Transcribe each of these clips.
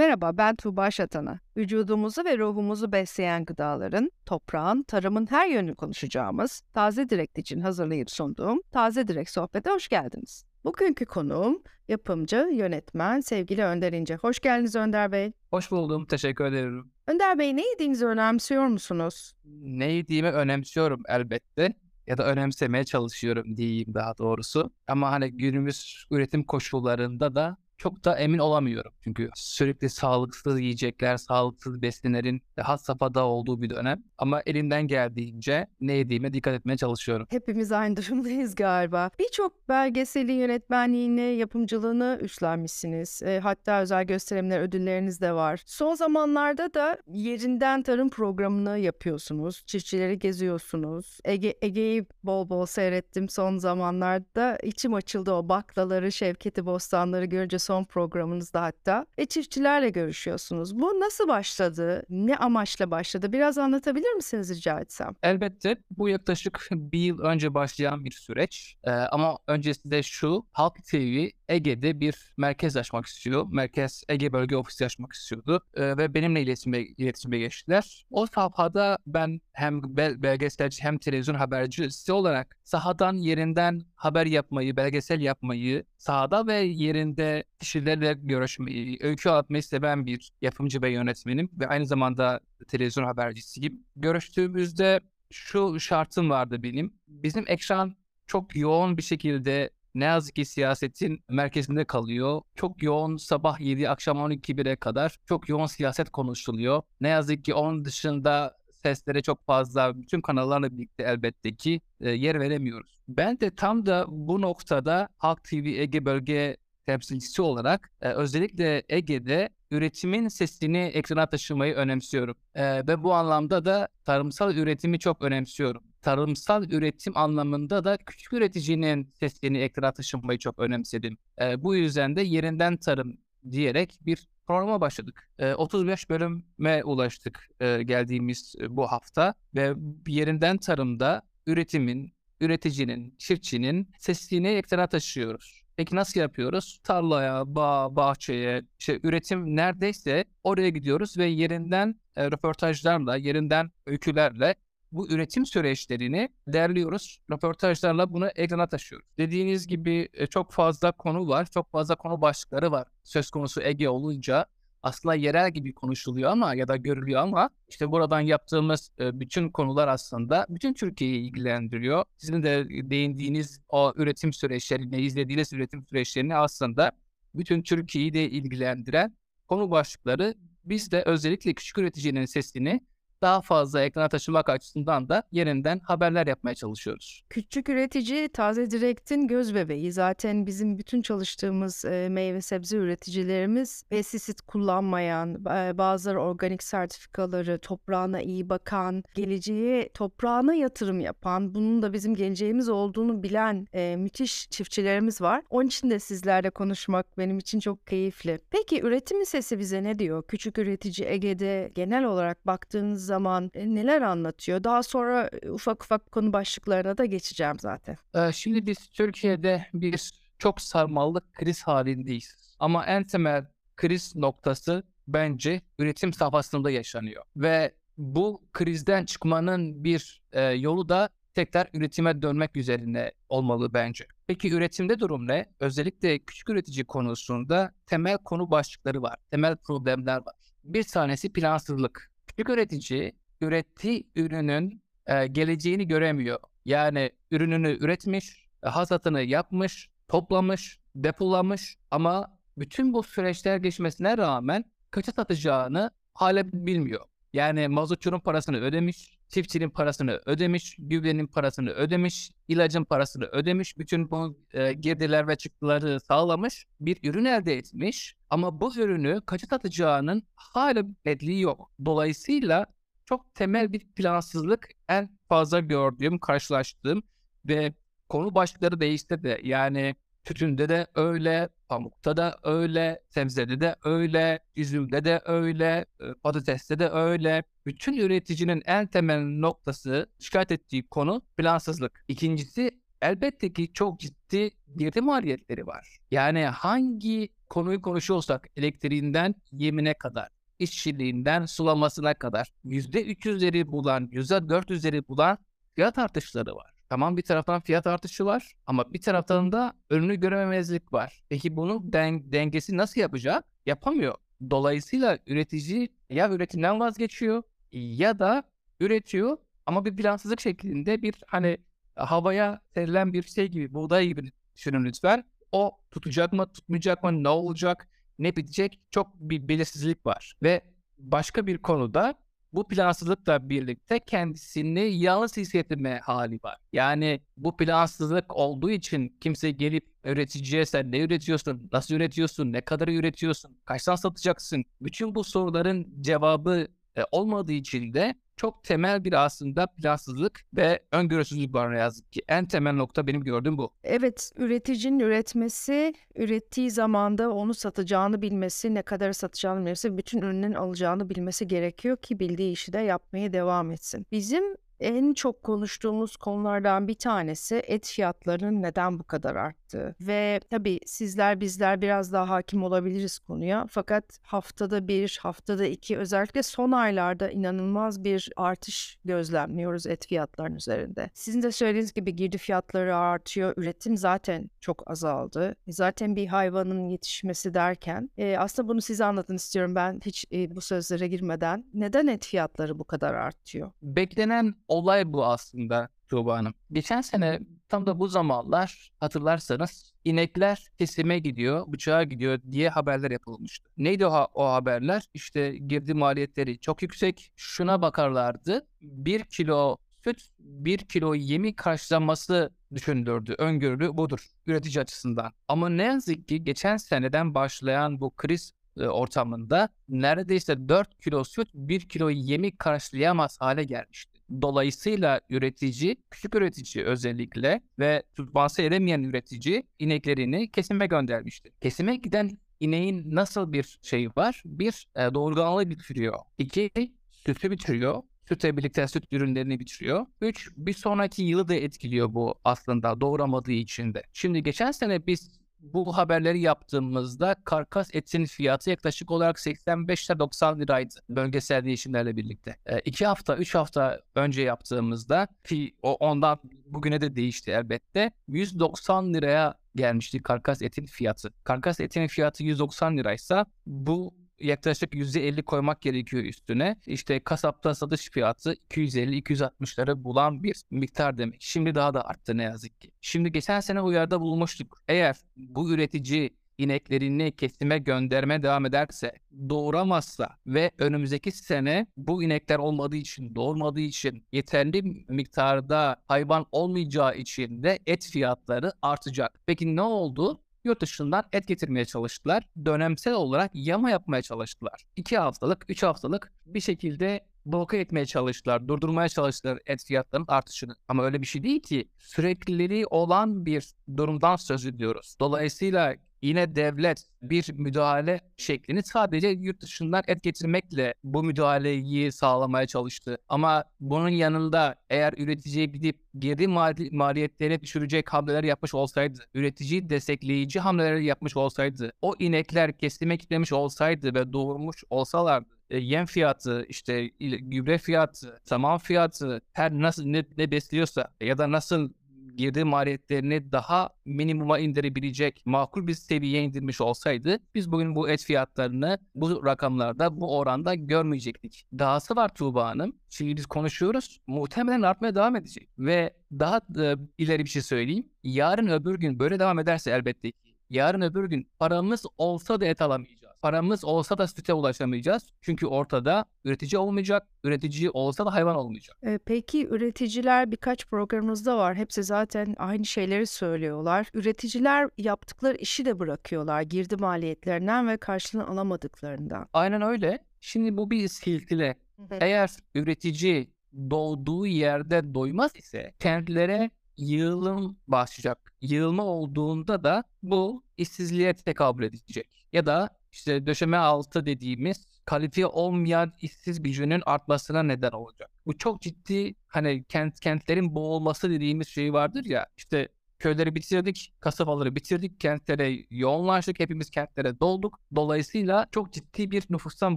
Merhaba, ben Tuğba Şatan'a. Vücudumuzu ve ruhumuzu besleyen gıdaların, toprağın, tarımın her yönünü konuşacağımız Taze Direkt için hazırlayıp sunduğum Taze Direkt Sohbet'e hoş geldiniz. Bugünkü konuğum yapımcı, yönetmen sevgili Önder İnce. Hoş geldiniz Önder Bey. Hoş buldum, teşekkür ederim. Önder Bey ne yediğinizi önemsiyor musunuz? Ne yediğimi önemsiyorum elbette ya da önemsemeye çalışıyorum diyeyim daha doğrusu. Ama hani günümüz üretim koşullarında da çok da emin olamıyorum. Çünkü sürekli sağlıksız yiyecekler, sağlıksız besinlerin had safhada olduğu bir dönem. Ama elimden geldiğince ne yediğime dikkat etmeye çalışıyorum. Hepimiz aynı durumdayız galiba. Birçok belgeselin yönetmenliğini, yapımcılığını üstlenmişsiniz. E, hatta özel gösterimler, ödülleriniz de var. Son zamanlarda da yerinden tarım programını yapıyorsunuz. Çiftçileri geziyorsunuz. Ege, Ege'yi bol bol seyrettim son zamanlarda. İçim açıldı o baklaları, Şevketi Bostanları görünce son programınızda hatta. Ve çiftçilerle görüşüyorsunuz. Bu nasıl başladı? Ne amaçla başladı? Biraz anlatabilir misiniz rica etsem? Elbette bu yaklaşık bir yıl önce başlayan bir süreç. Ee, ama öncesinde şu Halk TV Ege'de bir merkez açmak istiyor. Merkez Ege Bölge Ofisi açmak istiyordu. Ee, ve benimle iletişime, iletişime geçtiler. O safhada ben hem bel belgeselci hem televizyon habercisi olarak sahadan yerinden haber yapmayı, belgesel yapmayı, sahada ve yerinde kişilerle görüşmeyi, öykü anlatmayı seven bir yapımcı ve yönetmenim ve aynı zamanda televizyon habercisiyim. Görüştüğümüzde şu şartım vardı benim. Bizim ekran çok yoğun bir şekilde ne yazık ki siyasetin merkezinde kalıyor. Çok yoğun sabah 7 akşam 12-1'e kadar çok yoğun siyaset konuşuluyor. Ne yazık ki onun dışında seslere çok fazla bütün kanallarla birlikte elbette ki e, yer veremiyoruz. Ben de tam da bu noktada Halk TV Ege Bölge temsilcisi olarak e, özellikle Ege'de üretimin sesini ekrana taşımayı önemsiyorum. E, ve bu anlamda da tarımsal üretimi çok önemsiyorum. Tarımsal üretim anlamında da küçük üreticinin sesini ekrana taşımayı çok önemsedim. E, bu yüzden de yerinden tarım diyerek bir programa başladık. E, 35 bölüme ulaştık e, geldiğimiz e, bu hafta ve yerinden tarımda üretimin, üreticinin, çiftçinin sesini ekrana taşıyoruz. Peki nasıl yapıyoruz? Tarlaya, bağ, bahçeye, işte üretim neredeyse oraya gidiyoruz ve yerinden e, röportajlarla, yerinden öykülerle bu üretim süreçlerini derliyoruz. Röportajlarla bunu ekrana taşıyoruz. Dediğiniz gibi e, çok fazla konu var. Çok fazla konu başlıkları var. Söz konusu Ege olunca aslında yerel gibi konuşuluyor ama ya da görülüyor ama işte buradan yaptığımız e, bütün konular aslında bütün Türkiye'yi ilgilendiriyor. Sizin de değindiğiniz o üretim süreçlerini, izlediğiniz üretim süreçlerini aslında bütün Türkiye'yi de ilgilendiren konu başlıkları. Biz de özellikle küçük üreticinin sesini daha fazla ekrana taşımak açısından da yerinden haberler yapmaya çalışıyoruz. Küçük üretici Taze Direkt'in göz bebeği. Zaten bizim bütün çalıştığımız e, meyve sebze üreticilerimiz pestisit kullanmayan, e, bazıları organik sertifikaları, toprağına iyi bakan, geleceğe toprağına yatırım yapan, bunun da bizim geleceğimiz olduğunu bilen e, müthiş çiftçilerimiz var. Onun için de sizlerle konuşmak benim için çok keyifli. Peki üretimin sesi bize ne diyor? Küçük üretici Ege'de genel olarak baktığınız zaman e, neler anlatıyor? Daha sonra e, ufak ufak konu başlıklarına da geçeceğim zaten. Ee, şimdi biz Türkiye'de bir çok sarmallık kriz halindeyiz. Ama en temel kriz noktası bence üretim safhasında yaşanıyor. Ve bu krizden çıkmanın bir e, yolu da tekrar üretime dönmek üzerine olmalı bence. Peki üretimde durum ne? Özellikle küçük üretici konusunda temel konu başlıkları var. Temel problemler var. Bir tanesi plansızlık. Küçük üretici ürettiği ürünün e, geleceğini göremiyor. Yani ürününü üretmiş, e, hasatını yapmış, toplamış, depolamış ama bütün bu süreçler geçmesine rağmen kaça satacağını hala bilmiyor. Yani mazotçunun parasını ödemiş, çiftçinin parasını ödemiş, gübrenin parasını ödemiş, ilacın parasını ödemiş, bütün bu e, girdiler ve çıktıları sağlamış, bir ürün elde etmiş ama bu ürünü kaça satacağının hala netliği yok. Dolayısıyla çok temel bir plansızlık en fazla gördüğüm, karşılaştığım ve konu başlıkları değişti de yani tütünde de öyle, pamukta da öyle, sebzede de öyle, üzümde de öyle, e, patateste de öyle. Bütün üreticinin en temel noktası şikayet ettiği konu plansızlık. İkincisi elbette ki çok ciddi girdi maliyetleri var. Yani hangi konuyu konuşuyorsak elektriğinden yemine kadar, işçiliğinden sulamasına kadar %300'leri bulan, %400'leri bulan fiyat artışları var. Tamam bir taraftan fiyat artışı var ama bir taraftan da önünü görememezlik var. Peki bunun den- dengesi nasıl yapacak? Yapamıyor. Dolayısıyla üretici ya üretimden vazgeçiyor ya da üretiyor ama bir plansızlık şeklinde bir hani havaya serilen bir şey gibi, buğday gibi düşünün lütfen. O tutacak mı, tutmayacak mı, ne olacak, ne bitecek çok bir belirsizlik var. Ve başka bir konuda bu plansızlıkla birlikte kendisini yalnız hissetme hali var. Yani bu plansızlık olduğu için kimse gelip üreticiye sen ne üretiyorsun, nasıl üretiyorsun, ne kadar üretiyorsun, kaçtan satacaksın? Bütün bu soruların cevabı e, olmadığı için de çok temel bir aslında plansızlık ve öngörüsüzlük var ne yazık ki. En temel nokta benim gördüğüm bu. Evet, üreticinin üretmesi, ürettiği zamanda onu satacağını bilmesi, ne kadar satacağını bilmesi, bütün ürünün alacağını bilmesi gerekiyor ki bildiği işi de yapmaya devam etsin. Bizim en çok konuştuğumuz konulardan bir tanesi et fiyatlarının neden bu kadar arttığı. Ve tabii sizler bizler biraz daha hakim olabiliriz konuya. Fakat haftada bir, haftada iki özellikle son aylarda inanılmaz bir artış gözlemliyoruz et fiyatlarının üzerinde. Sizin de söylediğiniz gibi girdi fiyatları artıyor. Üretim zaten çok azaldı. Zaten bir hayvanın yetişmesi derken e, aslında bunu size anlatın istiyorum ben hiç e, bu sözlere girmeden. Neden et fiyatları bu kadar artıyor? Beklenen olay bu aslında Tuğba Hanım. Geçen sene tam da bu zamanlar hatırlarsanız inekler kesime gidiyor, bıçağa gidiyor diye haberler yapılmıştı. Neydi o, o haberler? İşte girdi maliyetleri çok yüksek. Şuna bakarlardı. Bir kilo süt, bir kilo yemi karşılaması düşünülürdü. Öngörülü budur üretici açısından. Ama ne yazık ki geçen seneden başlayan bu kriz e, ortamında neredeyse 4 kilo süt 1 kilo yemi karşılayamaz hale gelmişti. Dolayısıyla üretici, küçük üretici özellikle ve tutması edemeyen üretici ineklerini kesime göndermişti. Kesime giden ineğin nasıl bir şeyi var? Bir, e, doğurganlığı bitiriyor. İki, sütü bitiriyor. Sütle birlikte süt ürünlerini bitiriyor. Üç, bir sonraki yılı da etkiliyor bu aslında doğuramadığı için de. Şimdi geçen sene biz bu haberleri yaptığımızda karkas etin fiyatı yaklaşık olarak 85 ile 90 liraydı bölgesel değişimlerle birlikte. E, iki hafta, üç hafta önce yaptığımızda ki o ondan bugüne de değişti elbette. 190 liraya gelmişti karkas etin fiyatı. Karkas etin fiyatı 190 liraysa bu yaklaşık %50 koymak gerekiyor üstüne. İşte kasapta satış fiyatı 250-260'ları bulan bir miktar demek. Şimdi daha da arttı ne yazık ki. Şimdi geçen sene uyarıda bulmuştuk. Eğer bu üretici ineklerini kesime gönderme devam ederse, doğuramazsa ve önümüzdeki sene bu inekler olmadığı için, doğurmadığı için yeterli miktarda hayvan olmayacağı için de et fiyatları artacak. Peki ne oldu? Yurt dışından et getirmeye çalıştılar. Dönemsel olarak yama yapmaya çalıştılar. 2 haftalık, 3 haftalık bir şekilde bloke etmeye çalıştılar, durdurmaya çalıştılar et fiyatlarının artışını. Ama öyle bir şey değil ki. Sürekliliği olan bir durumdan söz ediyoruz. Dolayısıyla yine devlet bir müdahale şeklini sadece yurt dışından et getirmekle bu müdahaleyi sağlamaya çalıştı. Ama bunun yanında eğer üreticiye gidip geri mali- maliyetleri düşürecek hamleler yapmış olsaydı, üreticiyi destekleyici hamleler yapmış olsaydı, o inekler kesime gitmemiş olsaydı ve doğurmuş olsalardı, e, yem fiyatı, işte gübre fiyatı, saman fiyatı, her nasıl ne, ne besliyorsa ya da nasıl girdi maliyetlerini daha minimuma indirebilecek makul bir seviyeye indirmiş olsaydı biz bugün bu et fiyatlarını bu rakamlarda bu oranda görmeyecektik. Dahası var Tuğba Hanım. Şimdi biz konuşuyoruz. Muhtemelen artmaya devam edecek. Ve daha e, ileri bir şey söyleyeyim. Yarın öbür gün böyle devam ederse elbette ki yarın öbür gün paramız olsa da et alamayacağız. Paramız olsa da süte ulaşamayacağız. Çünkü ortada üretici olmayacak. Üretici olsa da hayvan olmayacak. E, peki üreticiler birkaç programımızda var. Hepsi zaten aynı şeyleri söylüyorlar. Üreticiler yaptıkları işi de bırakıyorlar girdi maliyetlerinden ve karşılığını alamadıklarından. Aynen öyle. Şimdi bu bir silsile. Eğer üretici doğduğu yerde doymaz ise kentlere yığılım başlayacak. Yığılma olduğunda da bu işsizliğe tekabül edecek. Ya da işte döşeme altı dediğimiz kalifiye olmayan işsiz gücünün artmasına neden olacak. Bu çok ciddi hani kent kentlerin boğulması dediğimiz şey vardır ya işte köyleri bitirdik, kasabaları bitirdik, kentlere yoğunlaştık, hepimiz kentlere dolduk. Dolayısıyla çok ciddi bir nüfustan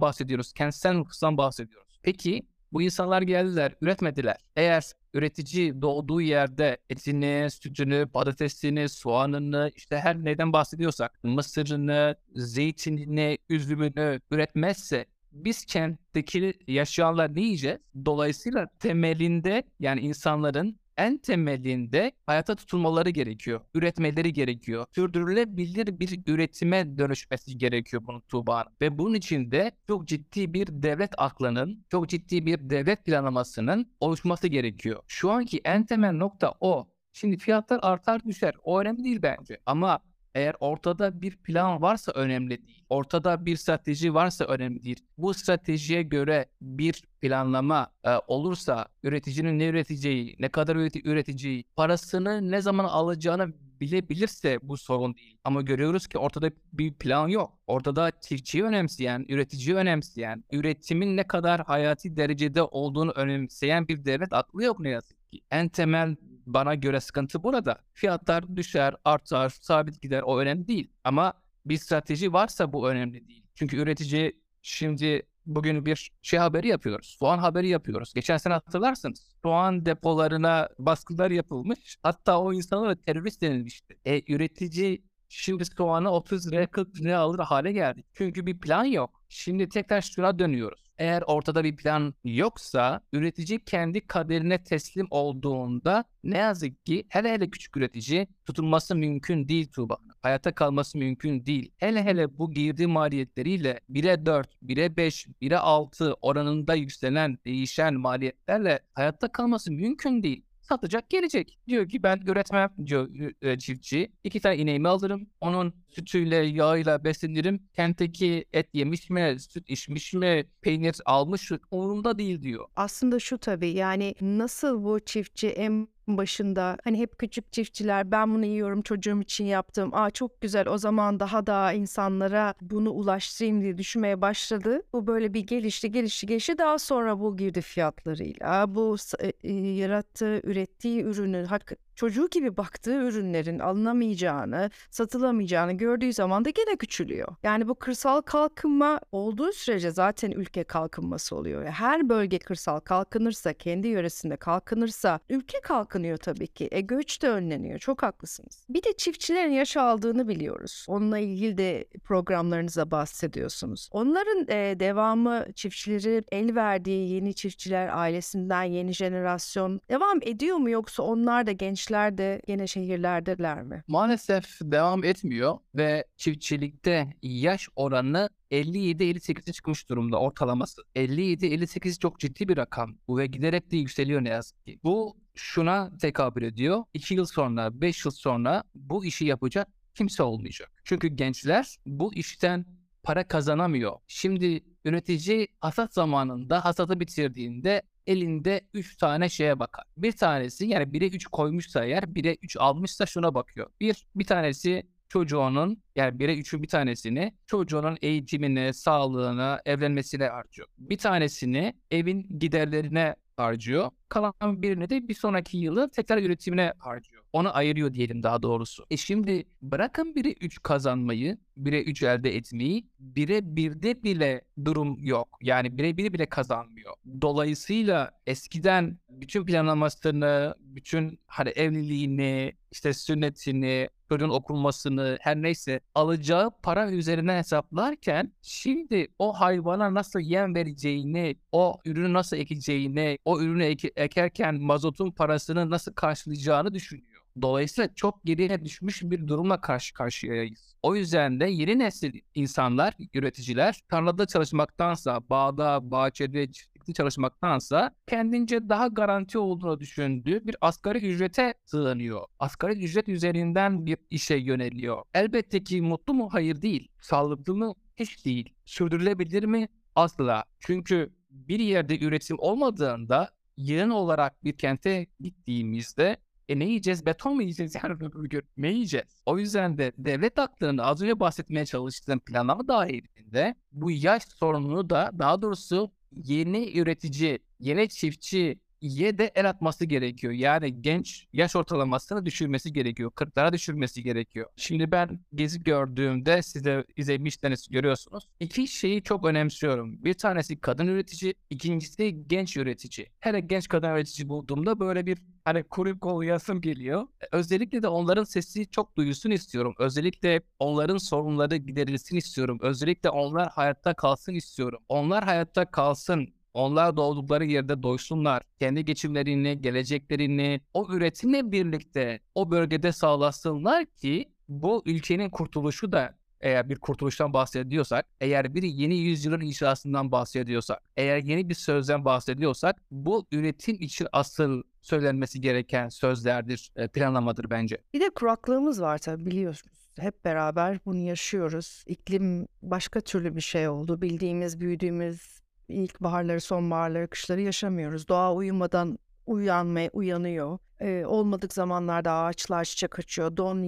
bahsediyoruz, kentsel nüfustan bahsediyoruz. Peki bu insanlar geldiler, üretmediler. Eğer üretici doğduğu yerde etini, sütünü, patatesini, soğanını, işte her neyden bahsediyorsak, mısırını, zeytinini, üzümünü üretmezse biz kentteki yaşayanlar ne yiyeceğiz? Dolayısıyla temelinde yani insanların en temelinde hayata tutulmaları gerekiyor. Üretmeleri gerekiyor. Sürdürülebilir bir üretime dönüşmesi gerekiyor bunun Tuğba Ve bunun için de çok ciddi bir devlet aklının, çok ciddi bir devlet planlamasının oluşması gerekiyor. Şu anki en temel nokta o. Şimdi fiyatlar artar düşer. O önemli değil bence. Ama eğer ortada bir plan varsa önemli değil. Ortada bir strateji varsa önemli değil. Bu stratejiye göre bir planlama e, olursa üreticinin ne üreteceği, ne kadar üreteceği, parasını ne zaman alacağını bilebilirse bu sorun değil. Ama görüyoruz ki ortada bir plan yok. Ortada çiftçiyi önemseyen, üreticiyi önemseyen, üretimin ne kadar hayati derecede olduğunu önemseyen bir devlet aklı yok ne yazık ki. En temel bana göre sıkıntı burada. Fiyatlar düşer, artar, sabit gider o önemli değil. Ama bir strateji varsa bu önemli değil. Çünkü üretici şimdi bugün bir şey haberi yapıyoruz. Soğan haberi yapıyoruz. Geçen sene hatırlarsınız. Soğan depolarına baskılar yapılmış. Hatta o insanlara terörist denilmişti. E, üretici şimdi soğanı 30 liraya 40 liraya alır hale geldi. Çünkü bir plan yok. Şimdi tekrar şuna dönüyoruz. Eğer ortada bir plan yoksa üretici kendi kaderine teslim olduğunda ne yazık ki hele hele küçük üretici tutulması mümkün değil Tuğba. Hayata kalması mümkün değil. Hele hele bu girdi maliyetleriyle 1'e 4, 1'e 5, 1'e 6 oranında yükselen değişen maliyetlerle hayatta kalması mümkün değil satacak gelecek. Diyor ki ben üretmem diyor e, çiftçi. İki tane ineğimi alırım. Onun sütüyle yağıyla beslenirim. Kentteki et yemiş mi, süt içmiş mi, peynir almış mı umurumda değil diyor. Aslında şu tabii yani nasıl bu çiftçi en başında hani hep küçük çiftçiler ben bunu yiyorum çocuğum için yaptım. Aa çok güzel o zaman daha da insanlara bunu ulaştırayım diye düşünmeye başladı. Bu böyle bir gelişti gelişti gelişti daha sonra bu girdi fiyatlarıyla bu e, e, yarattığı ürettiği ürünü hak çocuğu gibi baktığı ürünlerin alınamayacağını, satılamayacağını gördüğü zaman da gene küçülüyor. Yani bu kırsal kalkınma olduğu sürece zaten ülke kalkınması oluyor. Her bölge kırsal kalkınırsa, kendi yöresinde kalkınırsa ülke kalkınıyor tabii ki. E göç de önleniyor. Çok haklısınız. Bir de çiftçilerin yaş aldığını biliyoruz. Onunla ilgili de programlarınıza bahsediyorsunuz. Onların e, devamı çiftçileri el verdiği yeni çiftçiler ailesinden yeni jenerasyon devam ediyor mu yoksa onlar da genç gençler de yine şehirlerdeler mi? Maalesef devam etmiyor ve çiftçilikte yaş oranı 57-58'e çıkmış durumda ortalaması. 57-58 çok ciddi bir rakam. Bu ve giderek de yükseliyor ne yazık ki. Bu şuna tekabül ediyor. 2 yıl sonra, 5 yıl sonra bu işi yapacak kimse olmayacak. Çünkü gençler bu işten para kazanamıyor. Şimdi üretici hasat zamanında hasatı bitirdiğinde elinde 3 tane şeye bakar. Bir tanesi yani 1'e 3 koymuşsa eğer 1'e 3 almışsa şuna bakıyor. Bir, bir tanesi çocuğunun yani 1'e 3'ün bir tanesini çocuğunun eğitimine, sağlığına, evlenmesine harcıyor. Bir tanesini evin giderlerine harcıyor. Kalan birini de bir sonraki yılı tekrar üretimine harcıyor. Onu ayırıyor diyelim daha doğrusu. E şimdi bırakın 1'e 3 kazanmayı, 1'e 3 elde etmeyi, 1'e 1'de bile durum yok. Yani 1'e 1'i bile kazanmıyor. Dolayısıyla eskiden bütün planlamasını, bütün hani evliliğini, işte sünnetini, çocuğun okunmasını her neyse alacağı para üzerine hesaplarken şimdi o hayvana nasıl yem vereceğini, o ürünü nasıl ekeceğini, o ürünü ek- ekerken mazotun parasını nasıl karşılayacağını düşünüyor. Dolayısıyla çok geriye düşmüş bir durumla karşı karşıyayız. O yüzden de yeni nesil insanlar, üreticiler tarlada çalışmaktansa, bağda, bahçede, çiftlikte çalışmaktansa kendince daha garanti olduğunu düşündüğü bir asgari ücrete sığınıyor. Asgari ücret üzerinden bir işe yöneliyor. Elbette ki mutlu mu? Hayır değil. Sağlıklı mı? Hiç değil. Sürdürülebilir mi? Asla. Çünkü bir yerde üretim olmadığında yığın olarak bir kente gittiğimizde e ne yiyeceğiz? Beton mu yiyeceğiz yani Ne yiyeceğiz? O yüzden de devlet aklının az önce bahsetmeye çalıştığım planlama dahilinde bu yaş sorununu da daha doğrusu yeni üretici, yeni çiftçi ye de el atması gerekiyor. Yani genç yaş ortalamasını düşürmesi gerekiyor. 40'lara düşürmesi gerekiyor. Şimdi ben gezi gördüğümde size izlemişseniz görüyorsunuz. İki şeyi çok önemsiyorum. Bir tanesi kadın üretici, ikincisi genç üretici. Hele genç kadın üretici bulduğumda böyle bir hani kurup kollayasım geliyor. Özellikle de onların sesi çok duyulsun istiyorum. Özellikle onların sorunları giderilsin istiyorum. Özellikle onlar hayatta kalsın istiyorum. Onlar hayatta kalsın. Onlar doğdukları yerde doysunlar. Kendi geçimlerini, geleceklerini o üretimle birlikte o bölgede sağlasınlar ki bu ülkenin kurtuluşu da eğer bir kurtuluştan bahsediyorsak, eğer bir yeni yüzyılın inşasından bahsediyorsak, eğer yeni bir sözden bahsediyorsak bu üretim için asıl söylenmesi gereken sözlerdir, e, planlamadır bence. Bir de kuraklığımız var tabii biliyorsunuz. Hep beraber bunu yaşıyoruz. İklim başka türlü bir şey oldu. Bildiğimiz, büyüdüğümüz ilkbaharları, sonbaharları, kışları yaşamıyoruz. Doğa uyumadan uyanmaya uyanıyor. Ee, olmadık zamanlarda ağaçlar çiçek açıyor, don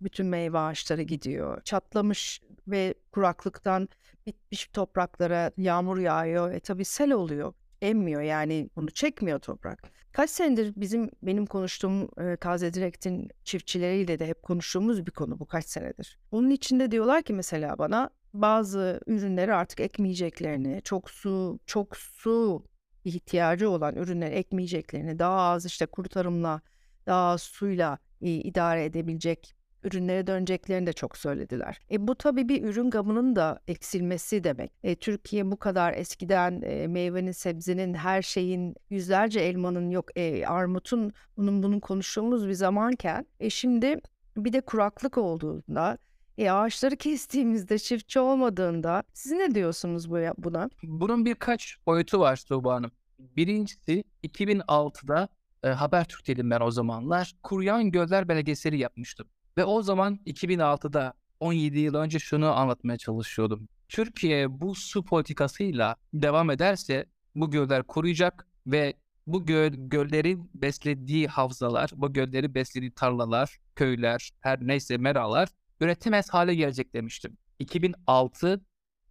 bütün meyve ağaçları gidiyor. Çatlamış ve kuraklıktan bitmiş topraklara yağmur yağıyor. E tabii sel oluyor. Emmiyor yani bunu çekmiyor toprak. Kaç senedir bizim benim konuştuğum e, Taze Direkt'in çiftçileriyle de hep konuştuğumuz bir konu bu kaç senedir. Onun içinde diyorlar ki mesela bana bazı ürünleri artık ekmeyeceklerini, çok su çok su ihtiyacı olan ürünleri ekmeyeceklerini, daha az işte kuru tarımla, daha az suyla e, idare edebilecek ürünlere döneceklerini de çok söylediler. E, bu tabii bir ürün gamının da eksilmesi demek. E, Türkiye bu kadar eskiden e, meyvenin, sebzenin, her şeyin, yüzlerce elmanın yok, e, armutun bunun bunun konuştuğumuz bir zamanken e, şimdi bir de kuraklık olduğunda e, ağaçları kestiğimizde, çiftçi olmadığında siz ne diyorsunuz bu buna? Bunun birkaç boyutu var Tuğba Hanım. Birincisi 2006'da e, Habertürk'teydim ben o zamanlar. Kuruyan Göller belgeseli yapmıştım. Ve o zaman 2006'da 17 yıl önce şunu anlatmaya çalışıyordum. Türkiye bu su politikasıyla devam ederse bu göller kuruyacak ve bu göl, göllerin beslediği havzalar, bu gölleri beslediği tarlalar, köyler, her neyse meralar üretemez hale gelecek demiştim. 2006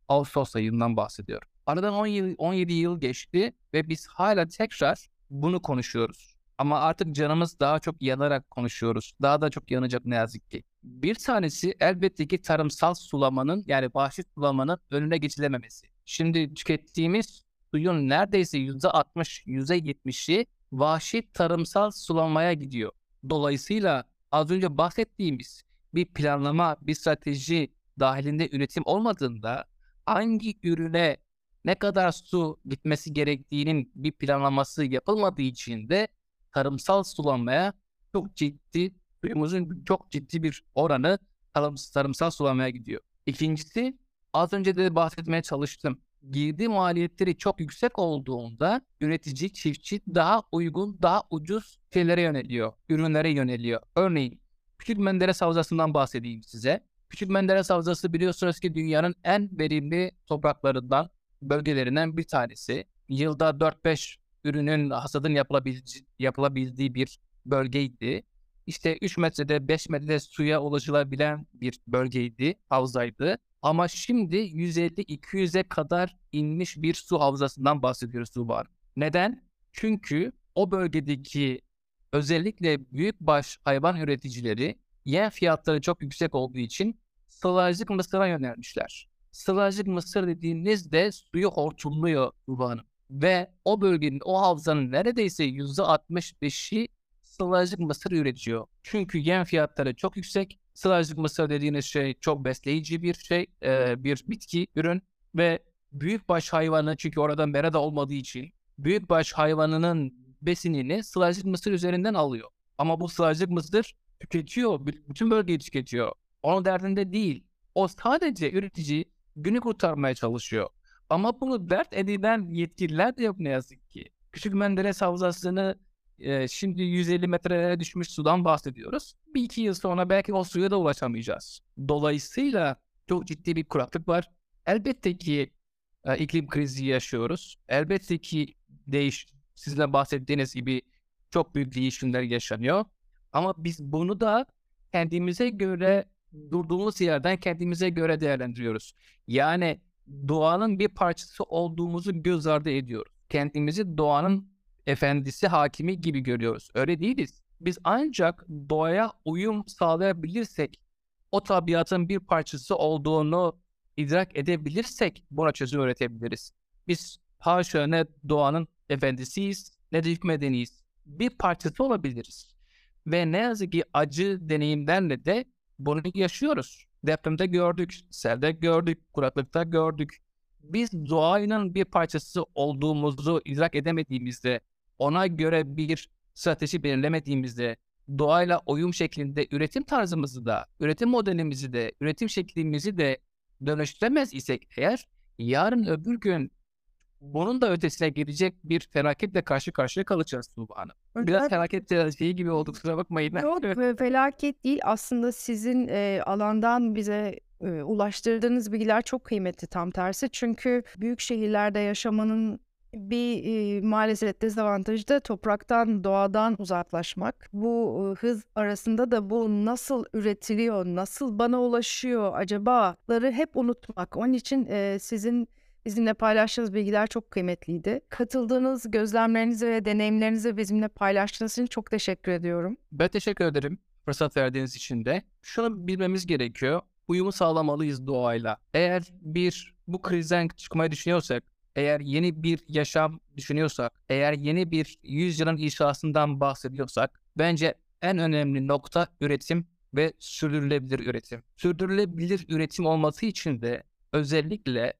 Ağustos ayından bahsediyorum. Aradan 10 yıl, 17 yıl geçti ve biz hala tekrar bunu konuşuyoruz. Ama artık canımız daha çok yanarak konuşuyoruz. Daha da çok yanacak ne yazık ki. Bir tanesi elbette ki tarımsal sulamanın yani bahçe sulamanın önüne geçilememesi. Şimdi tükettiğimiz suyun neredeyse %60, %70'i vahşi tarımsal sulamaya gidiyor. Dolayısıyla az önce bahsettiğimiz bir planlama, bir strateji dahilinde üretim olmadığında hangi ürüne ne kadar su gitmesi gerektiğinin bir planlaması yapılmadığı için de tarımsal sulanmaya çok ciddi, suyumuzun çok ciddi bir oranı tarım, tarımsal sulamaya gidiyor. İkincisi, az önce de bahsetmeye çalıştım. Girdi maliyetleri çok yüksek olduğunda üretici, çiftçi daha uygun, daha ucuz şeylere yöneliyor, ürünlere yöneliyor. Örneğin Küçük Menderes Havzası'ndan bahsedeyim size. Küçük Menderes Havzası biliyorsunuz ki dünyanın en verimli topraklarından, bölgelerinden bir tanesi. Yılda 4-5 ürünün hasadın yapılabildiği, yapılabildiği bir bölgeydi. İşte 3 metrede 5 metrede suya ulaşılabilen bir bölgeydi, havzaydı. Ama şimdi 150-200'e kadar inmiş bir su havzasından bahsediyoruz Tuğba. Neden? Çünkü o bölgedeki özellikle büyükbaş hayvan üreticileri yem fiyatları çok yüksek olduğu için sılajlık mısıra yönelmişler. Sılajlık mısır dediğinizde suyu hortumluyor Tuğba Hanım ve o bölgenin, o havzanın neredeyse %65'i sılajlık mısır üretiyor. Çünkü yem fiyatları çok yüksek. Sılajlık mısır dediğiniz şey çok besleyici bir şey, e, bir bitki ürün ve büyükbaş hayvanı çünkü orada merada olmadığı için büyükbaş hayvanının besinini sılajlık mısır üzerinden alıyor. Ama bu sılajlık mısır tüketiyor, bütün bölgeyi tüketiyor. Onun derdinde değil. O sadece üretici günü kurtarmaya çalışıyor. Ama bunu dert edinen yetkililer de yok ne yazık ki. Küçük Menderes Havzası'nı e, şimdi 150 metrelere düşmüş sudan bahsediyoruz. Bir iki yıl sonra belki o suya da ulaşamayacağız. Dolayısıyla çok ciddi bir kuraklık var. Elbette ki e, iklim krizi yaşıyoruz. Elbette ki değiş, sizle bahsettiğiniz gibi çok büyük değişimler yaşanıyor. Ama biz bunu da kendimize göre durduğumuz yerden kendimize göre değerlendiriyoruz. Yani doğanın bir parçası olduğumuzu göz ardı ediyoruz. Kendimizi doğanın efendisi, hakimi gibi görüyoruz. Öyle değiliz. Biz ancak doğaya uyum sağlayabilirsek, o tabiatın bir parçası olduğunu idrak edebilirsek buna çözüm üretebiliriz. Biz haşa ne doğanın efendisiyiz ne de hükmedeniyiz. Bir parçası olabiliriz. Ve ne yazık ki acı deneyimlerle de bunu yaşıyoruz. Depremde gördük, selde gördük, kuraklıkta gördük. Biz doğanın bir parçası olduğumuzu idrak edemediğimizde, ona göre bir strateji belirlemediğimizde, doğayla uyum şeklinde üretim tarzımızı da, üretim modelimizi de, üretim şeklimizi de dönüştüremez isek eğer, yarın öbür gün bunun da ötesine gidecek bir felaketle karşı karşıya kalacağız Tuğba Hanım. Biraz felaket şeyi gibi oldu kusura bakmayın. Yok felaket değil. Aslında sizin e, alandan bize e, ulaştırdığınız bilgiler çok kıymetli tam tersi. Çünkü büyük şehirlerde yaşamanın bir e, maalesef dezavantajı da topraktan, doğadan uzaklaşmak. Bu e, hız arasında da bu nasıl üretiliyor, nasıl bana ulaşıyor acabaları hep unutmak. Onun için e, sizin bizimle paylaştığınız bilgiler çok kıymetliydi. Katıldığınız gözlemlerinizi ve deneyimlerinizi bizimle paylaştığınız için çok teşekkür ediyorum. Ben teşekkür ederim fırsat verdiğiniz için de. Şunu bilmemiz gerekiyor. Uyumu sağlamalıyız doğayla. Eğer bir bu krizden çıkmayı düşünüyorsak, eğer yeni bir yaşam düşünüyorsak, eğer yeni bir yüzyılın inşasından bahsediyorsak, bence en önemli nokta üretim ve sürdürülebilir üretim. Sürdürülebilir üretim olması için de özellikle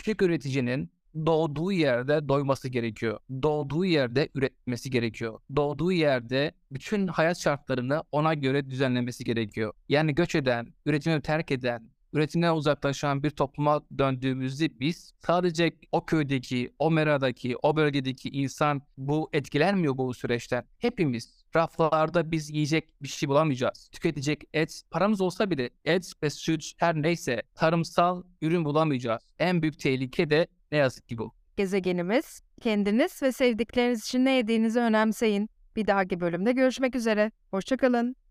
küçük üreticinin doğduğu yerde doyması gerekiyor. Doğduğu yerde üretmesi gerekiyor. Doğduğu yerde bütün hayat şartlarını ona göre düzenlemesi gerekiyor. Yani göç eden, üretimi terk eden, üretimden uzaklaşan bir topluma döndüğümüzde biz sadece o köydeki, o meradaki, o bölgedeki insan bu etkilenmiyor bu süreçten. Hepimiz raflarda biz yiyecek bir şey bulamayacağız. Tüketecek et, paramız olsa bile et ve süt her neyse tarımsal ürün bulamayacağız. En büyük tehlike de ne yazık ki bu. Gezegenimiz, kendiniz ve sevdikleriniz için ne yediğinizi önemseyin. Bir dahaki bölümde görüşmek üzere. Hoşçakalın.